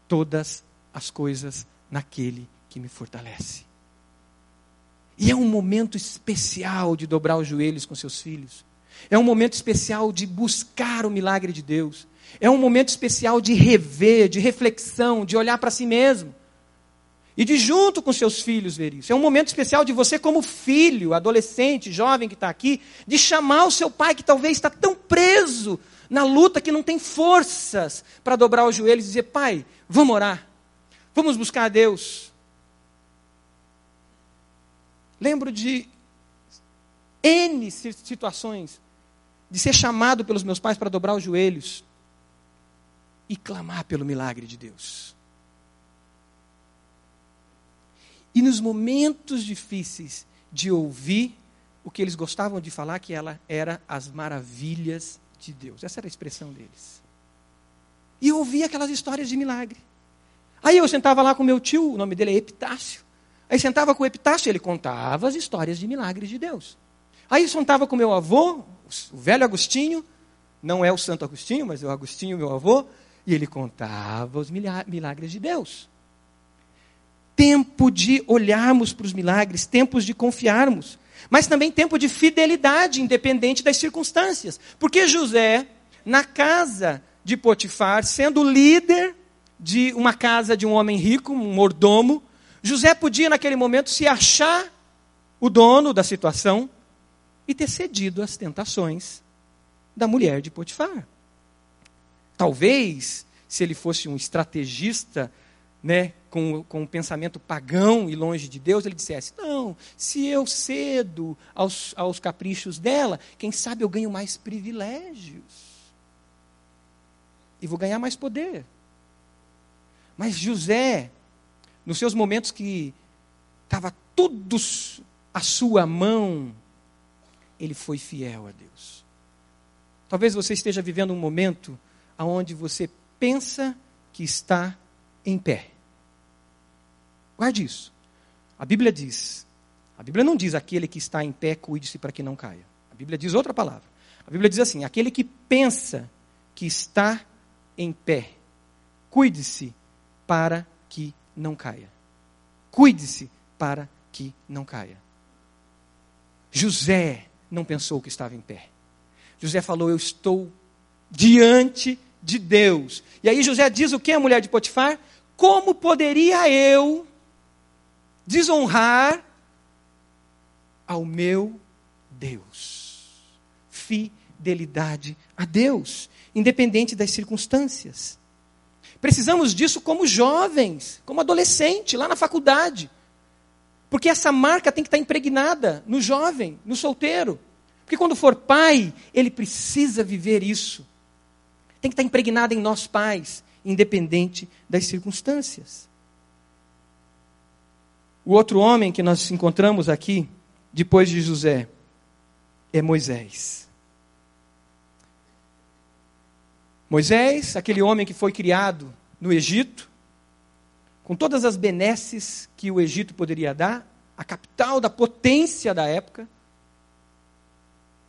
todas as coisas naquele que me fortalece. E é um momento especial de dobrar os joelhos com seus filhos. É um momento especial de buscar o milagre de Deus. É um momento especial de rever, de reflexão, de olhar para si mesmo. E de junto com seus filhos ver isso. É um momento especial de você, como filho, adolescente, jovem que está aqui, de chamar o seu pai que talvez está tão preso na luta que não tem forças para dobrar os joelhos e dizer: Pai, vamos orar, vamos buscar a Deus. Lembro de N situações de ser chamado pelos meus pais para dobrar os joelhos e clamar pelo milagre de Deus. E nos momentos difíceis de ouvir o que eles gostavam de falar, que ela era as maravilhas de Deus. Essa era a expressão deles. E eu ouvia aquelas histórias de milagre. Aí eu sentava lá com meu tio, o nome dele é Epitácio. Aí sentava com o Epitácio, ele contava as histórias de milagres de Deus. Aí sentava com meu avô, o velho Agostinho, não é o Santo Agostinho, mas é o Agostinho, meu avô, e ele contava os milagres de Deus. Tempo de olharmos para os milagres, tempos de confiarmos mas também tempo de fidelidade, independente das circunstâncias. Porque José, na casa de Potifar, sendo líder de uma casa de um homem rico, um mordomo, José podia, naquele momento, se achar o dono da situação e ter cedido às tentações da mulher de Potifar. Talvez, se ele fosse um estrategista né, com, com um pensamento pagão e longe de Deus, ele dissesse: Não, se eu cedo aos, aos caprichos dela, quem sabe eu ganho mais privilégios. E vou ganhar mais poder. Mas José, nos seus momentos que estava tudo à sua mão, ele foi fiel a Deus. Talvez você esteja vivendo um momento onde você pensa que está em pé. Guarde isso. A Bíblia diz, a Bíblia não diz aquele que está em pé, cuide-se para que não caia. A Bíblia diz outra palavra. A Bíblia diz assim: aquele que pensa que está em pé, cuide-se para que não caia. Cuide-se para que não caia. José não pensou que estava em pé. José falou: Eu estou diante de Deus. E aí José diz o que a mulher de Potifar? Como poderia eu desonrar ao meu Deus? Fidelidade a Deus, independente das circunstâncias. Precisamos disso como jovens, como adolescente, lá na faculdade. Porque essa marca tem que estar impregnada no jovem, no solteiro. Porque quando for pai, ele precisa viver isso. Tem que estar impregnada em nós pais, independente das circunstâncias. O outro homem que nós encontramos aqui, depois de José, é Moisés. Moisés, aquele homem que foi criado no Egito, com todas as benesses que o Egito poderia dar, a capital da potência da época,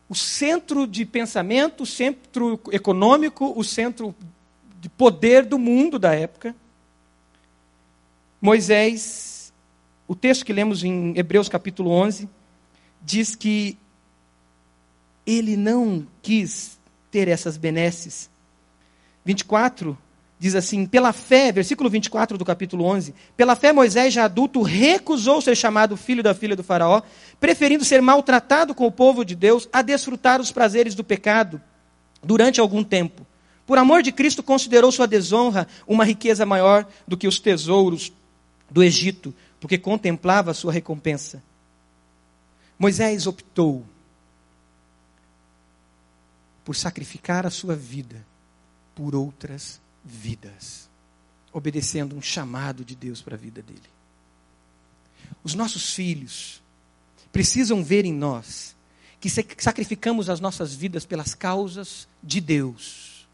o centro de pensamento, o centro econômico, o centro de poder do mundo da época. Moisés, o texto que lemos em Hebreus capítulo 11, diz que ele não quis ter essas benesses. 24 diz assim: pela fé, versículo 24 do capítulo 11, pela fé Moisés, já adulto, recusou ser chamado filho da filha do Faraó, preferindo ser maltratado com o povo de Deus a desfrutar os prazeres do pecado durante algum tempo. Por amor de Cristo, considerou sua desonra uma riqueza maior do que os tesouros do Egito, porque contemplava a sua recompensa. Moisés optou por sacrificar a sua vida por outras vidas, obedecendo um chamado de Deus para a vida dele. Os nossos filhos precisam ver em nós que sacrificamos as nossas vidas pelas causas de Deus.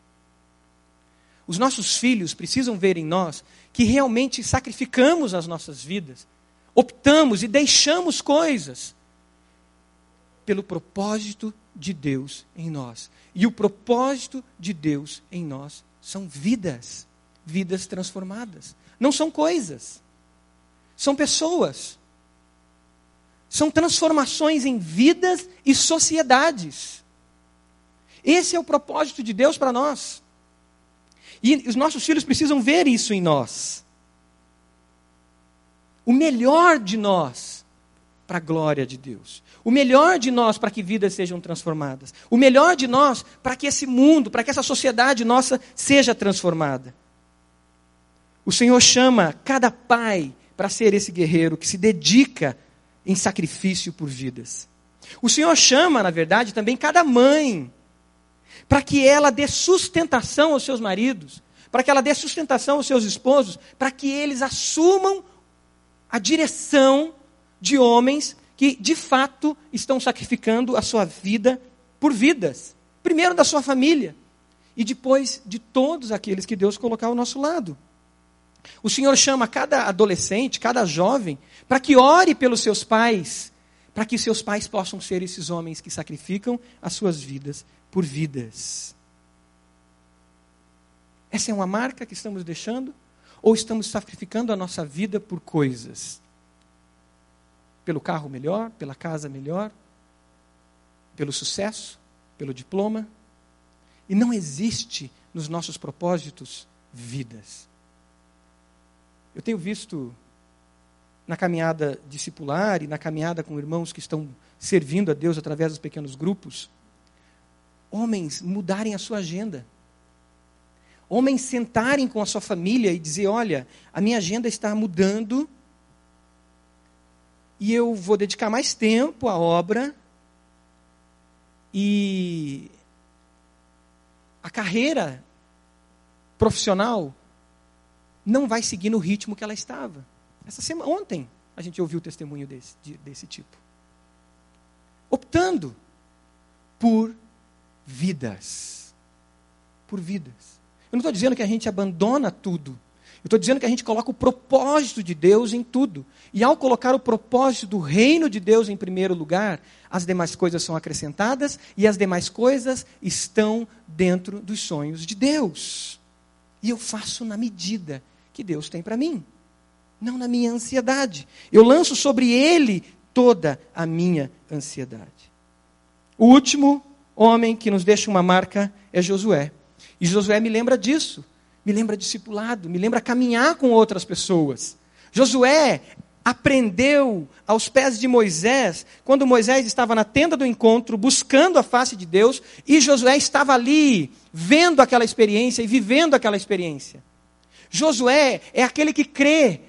Os nossos filhos precisam ver em nós que realmente sacrificamos as nossas vidas, optamos e deixamos coisas pelo propósito de Deus em nós. E o propósito de Deus em nós são vidas, vidas transformadas. Não são coisas, são pessoas. São transformações em vidas e sociedades. Esse é o propósito de Deus para nós. E os nossos filhos precisam ver isso em nós. O melhor de nós para a glória de Deus. O melhor de nós para que vidas sejam transformadas. O melhor de nós para que esse mundo, para que essa sociedade nossa seja transformada. O Senhor chama cada pai para ser esse guerreiro que se dedica em sacrifício por vidas. O Senhor chama, na verdade, também cada mãe para que ela dê sustentação aos seus maridos, para que ela dê sustentação aos seus esposos, para que eles assumam a direção de homens que de fato estão sacrificando a sua vida por vidas. Primeiro da sua família e depois de todos aqueles que Deus colocar ao nosso lado. O Senhor chama cada adolescente, cada jovem, para que ore pelos seus pais, para que seus pais possam ser esses homens que sacrificam as suas vidas por vidas. Essa é uma marca que estamos deixando? Ou estamos sacrificando a nossa vida por coisas? pelo carro melhor, pela casa melhor, pelo sucesso, pelo diploma. E não existe nos nossos propósitos vidas. Eu tenho visto na caminhada discipular e na caminhada com irmãos que estão servindo a Deus através dos pequenos grupos, homens mudarem a sua agenda. Homens sentarem com a sua família e dizer: Olha, a minha agenda está mudando e eu vou dedicar mais tempo à obra e a carreira profissional não vai seguir no ritmo que ela estava. Essa semana, ontem a gente ouviu o testemunho desse, de, desse tipo. Optando por vidas. Por vidas. Eu não estou dizendo que a gente abandona tudo. Eu estou dizendo que a gente coloca o propósito de Deus em tudo. E ao colocar o propósito do reino de Deus em primeiro lugar, as demais coisas são acrescentadas e as demais coisas estão dentro dos sonhos de Deus. E eu faço na medida que Deus tem para mim. não na minha ansiedade. Eu lanço sobre ele toda a minha ansiedade. O último homem que nos deixa uma marca é Josué. E Josué me lembra disso, me lembra discipulado, me lembra caminhar com outras pessoas. Josué aprendeu aos pés de Moisés, quando Moisés estava na tenda do encontro, buscando a face de Deus, e Josué estava ali, vendo aquela experiência e vivendo aquela experiência. Josué é aquele que crê,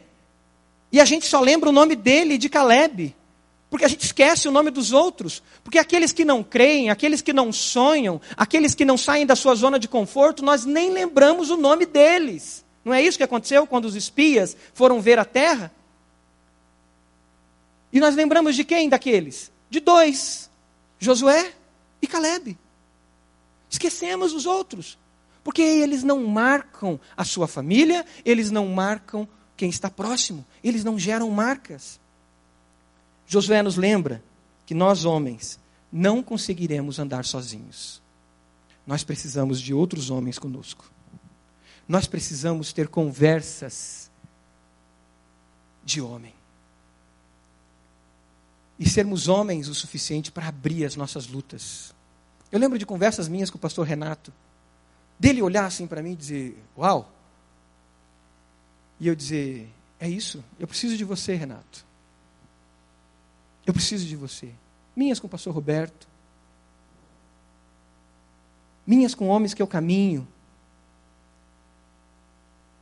e a gente só lembra o nome dele de Caleb, porque a gente esquece o nome dos outros, porque aqueles que não creem, aqueles que não sonham, aqueles que não saem da sua zona de conforto, nós nem lembramos o nome deles. Não é isso que aconteceu quando os espias foram ver a terra? E nós lembramos de quem daqueles? De dois: Josué e Caleb. Esquecemos os outros, porque eles não marcam a sua família, eles não marcam quem está próximo, eles não geram marcas. Josué nos lembra que nós, homens, não conseguiremos andar sozinhos. Nós precisamos de outros homens conosco. Nós precisamos ter conversas de homem e sermos homens o suficiente para abrir as nossas lutas. Eu lembro de conversas minhas com o pastor Renato, dele olhar assim para mim e dizer: Uau! E eu dizer: É isso, eu preciso de você, Renato. Eu preciso de você. Minhas com o pastor Roberto, minhas com homens que eu caminho.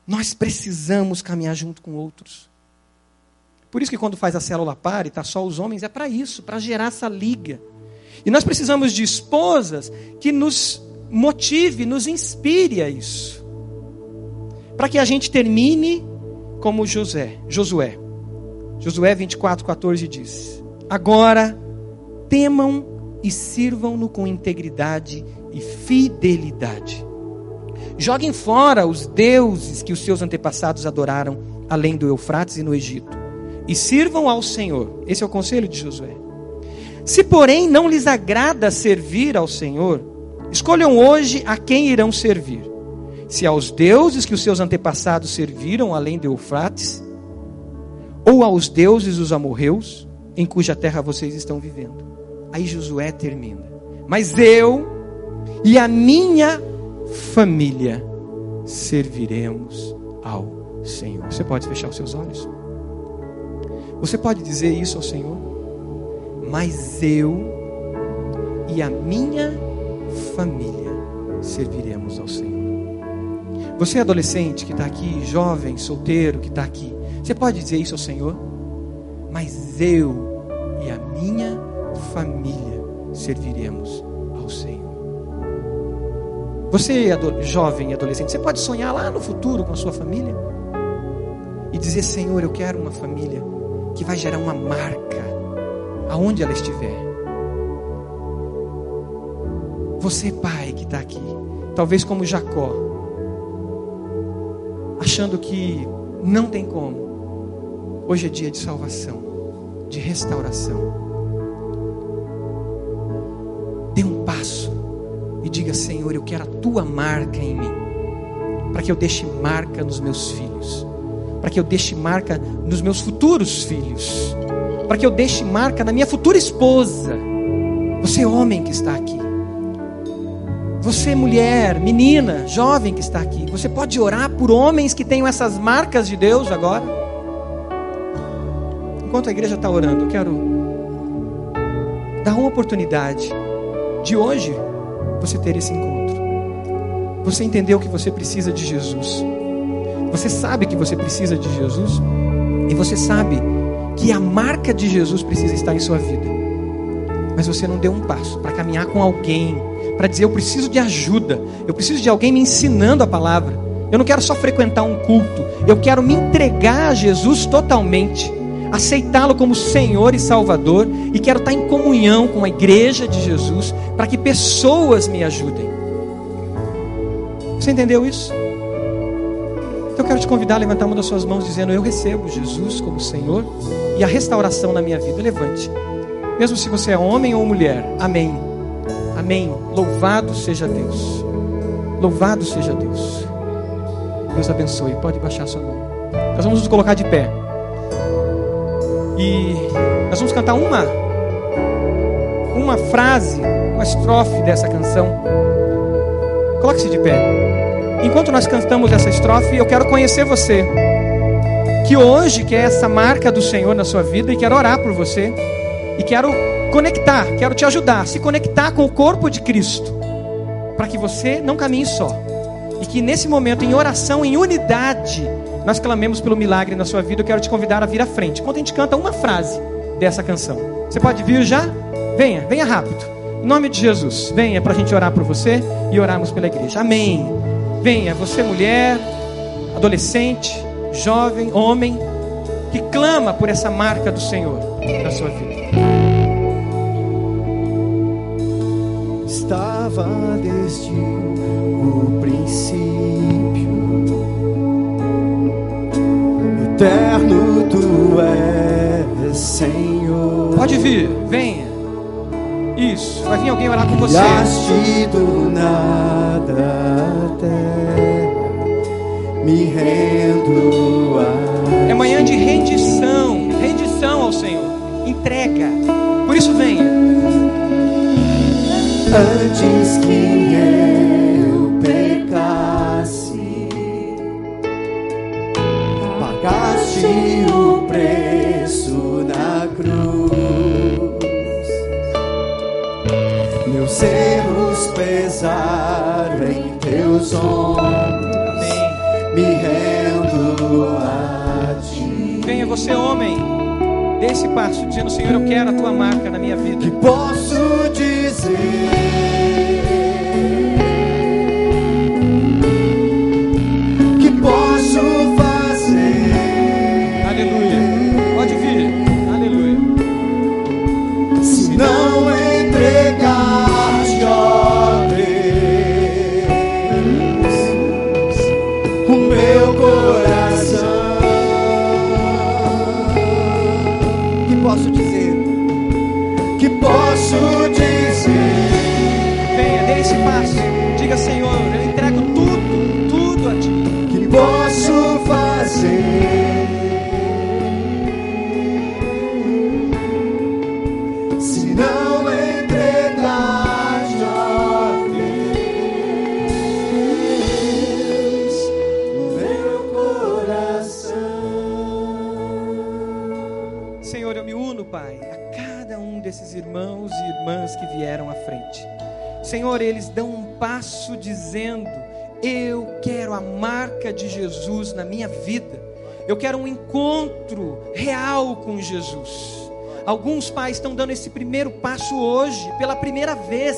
Nós precisamos caminhar junto com outros. Por isso que quando faz a célula par e está só os homens, é para isso, para gerar essa liga. E nós precisamos de esposas que nos motive, nos inspire a isso. Para que a gente termine como José, Josué. Josué 24, 14 diz: Agora temam e sirvam-no com integridade e fidelidade. Joguem fora os deuses que os seus antepassados adoraram, além do Eufrates e no Egito e sirvam ao Senhor. Esse é o conselho de Josué. Se, porém, não lhes agrada servir ao Senhor, escolham hoje a quem irão servir. Se aos deuses que os seus antepassados serviram, além de Eufrates, ou aos deuses dos amorreus, em cuja terra vocês estão vivendo. Aí Josué termina. Mas eu e a minha família serviremos ao Senhor. Você pode fechar os seus olhos? Você pode dizer isso ao Senhor? Mas eu e a minha família serviremos ao Senhor. Você adolescente que está aqui, jovem, solteiro que está aqui, você pode dizer isso ao Senhor? Mas eu e a minha família serviremos ao Senhor. Você, jovem e adolescente, você pode sonhar lá no futuro com a sua família e dizer: Senhor, eu quero uma família que vai gerar uma marca aonde ela estiver. Você, pai, que está aqui, talvez como Jacó, achando que não tem como. Hoje é dia de salvação, de restauração. Dê um passo e diga: Senhor, eu quero a tua marca em mim, para que eu deixe marca nos meus filhos para que eu deixe marca nos meus futuros filhos, para que eu deixe marca na minha futura esposa. Você, homem que está aqui, você, mulher, menina, jovem que está aqui, você pode orar por homens que tenham essas marcas de Deus agora? Enquanto a igreja está orando, eu quero dar uma oportunidade de hoje você ter esse encontro. Você entendeu que você precisa de Jesus. Você sabe que você precisa de Jesus e você sabe que a marca de Jesus precisa estar em sua vida. Mas você não deu um passo para caminhar com alguém, para dizer eu preciso de ajuda, eu preciso de alguém me ensinando a palavra. Eu não quero só frequentar um culto, eu quero me entregar a Jesus totalmente, aceitá-lo como Senhor e Salvador e quero estar em comunhão com a igreja de Jesus para que pessoas me ajudem. Você entendeu isso? Então eu quero te convidar a levantar uma das suas mãos dizendo: Eu recebo Jesus como Senhor e a restauração na minha vida. Levante. Mesmo se você é homem ou mulher. Amém. Amém. Louvado seja Deus. Louvado seja Deus. Deus abençoe. Pode baixar sua mão. Nós vamos nos colocar de pé. E nós vamos cantar uma uma frase, uma estrofe dessa canção. Coloque-se de pé. Enquanto nós cantamos essa estrofe, eu quero conhecer você. Que hoje quer essa marca do Senhor na sua vida e quero orar por você. E quero conectar, quero te ajudar se conectar com o corpo de Cristo. Para que você não caminhe só. E que nesse momento, em oração, em unidade, nós clamemos pelo milagre na sua vida. Eu quero te convidar a vir à frente. Enquanto a gente canta uma frase dessa canção. Você pode vir já? Venha, venha rápido. Em nome de Jesus, venha para a gente orar por você e orarmos pela igreja. Amém. Venha, você mulher, adolescente, jovem, homem, que clama por essa marca do Senhor na sua vida. Estava desde o eterno tu és, Senhor. Pode vir, venha. Isso, vai vir alguém orar com você. Criaste do nada até me rendo a É manhã de rendição, rendição ao Senhor. Entrega. Por isso venha. antes que eu Pagaste o preço na cruz. Meus erros pesaram em teus ombros. Amém. Me rendo a ti. Venha você, homem. Dê esse passo, dizendo: Senhor, eu quero a tua marca na minha vida. Que posso dizer Eu quero um encontro real com Jesus. Alguns pais estão dando esse primeiro passo hoje, pela primeira vez,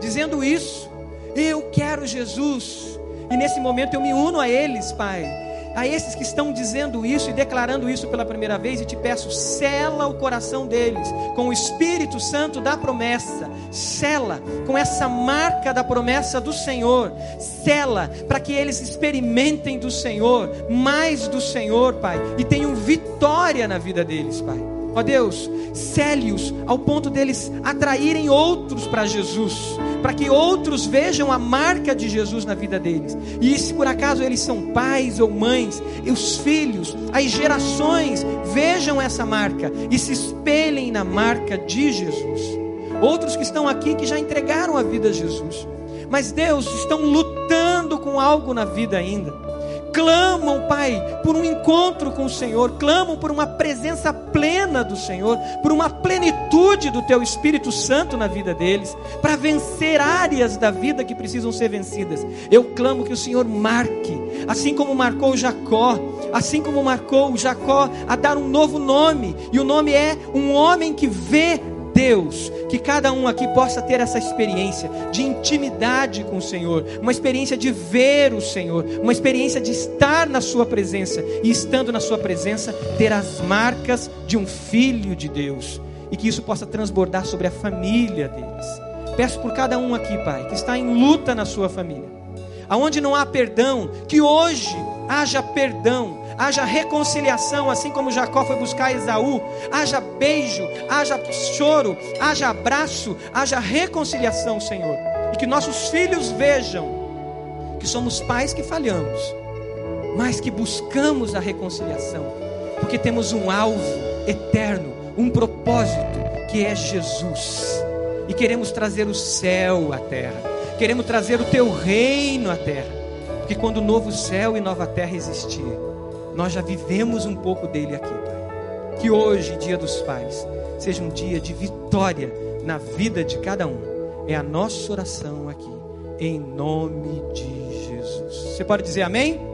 dizendo isso. Eu quero Jesus. E nesse momento eu me uno a eles, Pai a esses que estão dizendo isso e declarando isso pela primeira vez, e te peço, sela o coração deles com o Espírito Santo da promessa, sela com essa marca da promessa do Senhor, sela para que eles experimentem do Senhor, mais do Senhor, Pai, e tenham vitória na vida deles, Pai. Ó Deus, cele-os ao ponto deles atraírem outros para Jesus, para que outros vejam a marca de Jesus na vida deles. E se por acaso eles são pais ou mães, e os filhos, as gerações vejam essa marca e se espelhem na marca de Jesus. Outros que estão aqui que já entregaram a vida a Jesus, mas Deus estão lutando com algo na vida ainda clamam, Pai, por um encontro com o Senhor, clamam por uma presença plena do Senhor, por uma plenitude do Teu Espírito Santo na vida deles, para vencer áreas da vida que precisam ser vencidas. Eu clamo que o Senhor marque, assim como marcou Jacó, assim como marcou Jacó a dar um novo nome, e o nome é um homem que vê Deus, que cada um aqui possa ter essa experiência de intimidade com o Senhor, uma experiência de ver o Senhor, uma experiência de estar na Sua presença e estando na Sua presença, ter as marcas de um filho de Deus e que isso possa transbordar sobre a família deles. Peço por cada um aqui, Pai, que está em luta na sua família, aonde não há perdão, que hoje haja perdão, haja reconciliação, assim como Jacó foi buscar Esaú, haja beijo, haja choro, haja abraço, haja reconciliação, Senhor, e que nossos filhos vejam que somos pais que falhamos, mas que buscamos a reconciliação, porque temos um alvo eterno, um propósito que é Jesus, e queremos trazer o céu à terra, queremos trazer o teu reino à terra, porque quando o novo céu e nova terra existir, nós já vivemos um pouco dele aqui, Pai. Que hoje, dia dos pais, seja um dia de vitória na vida de cada um. É a nossa oração aqui, em nome de Jesus. Você pode dizer amém?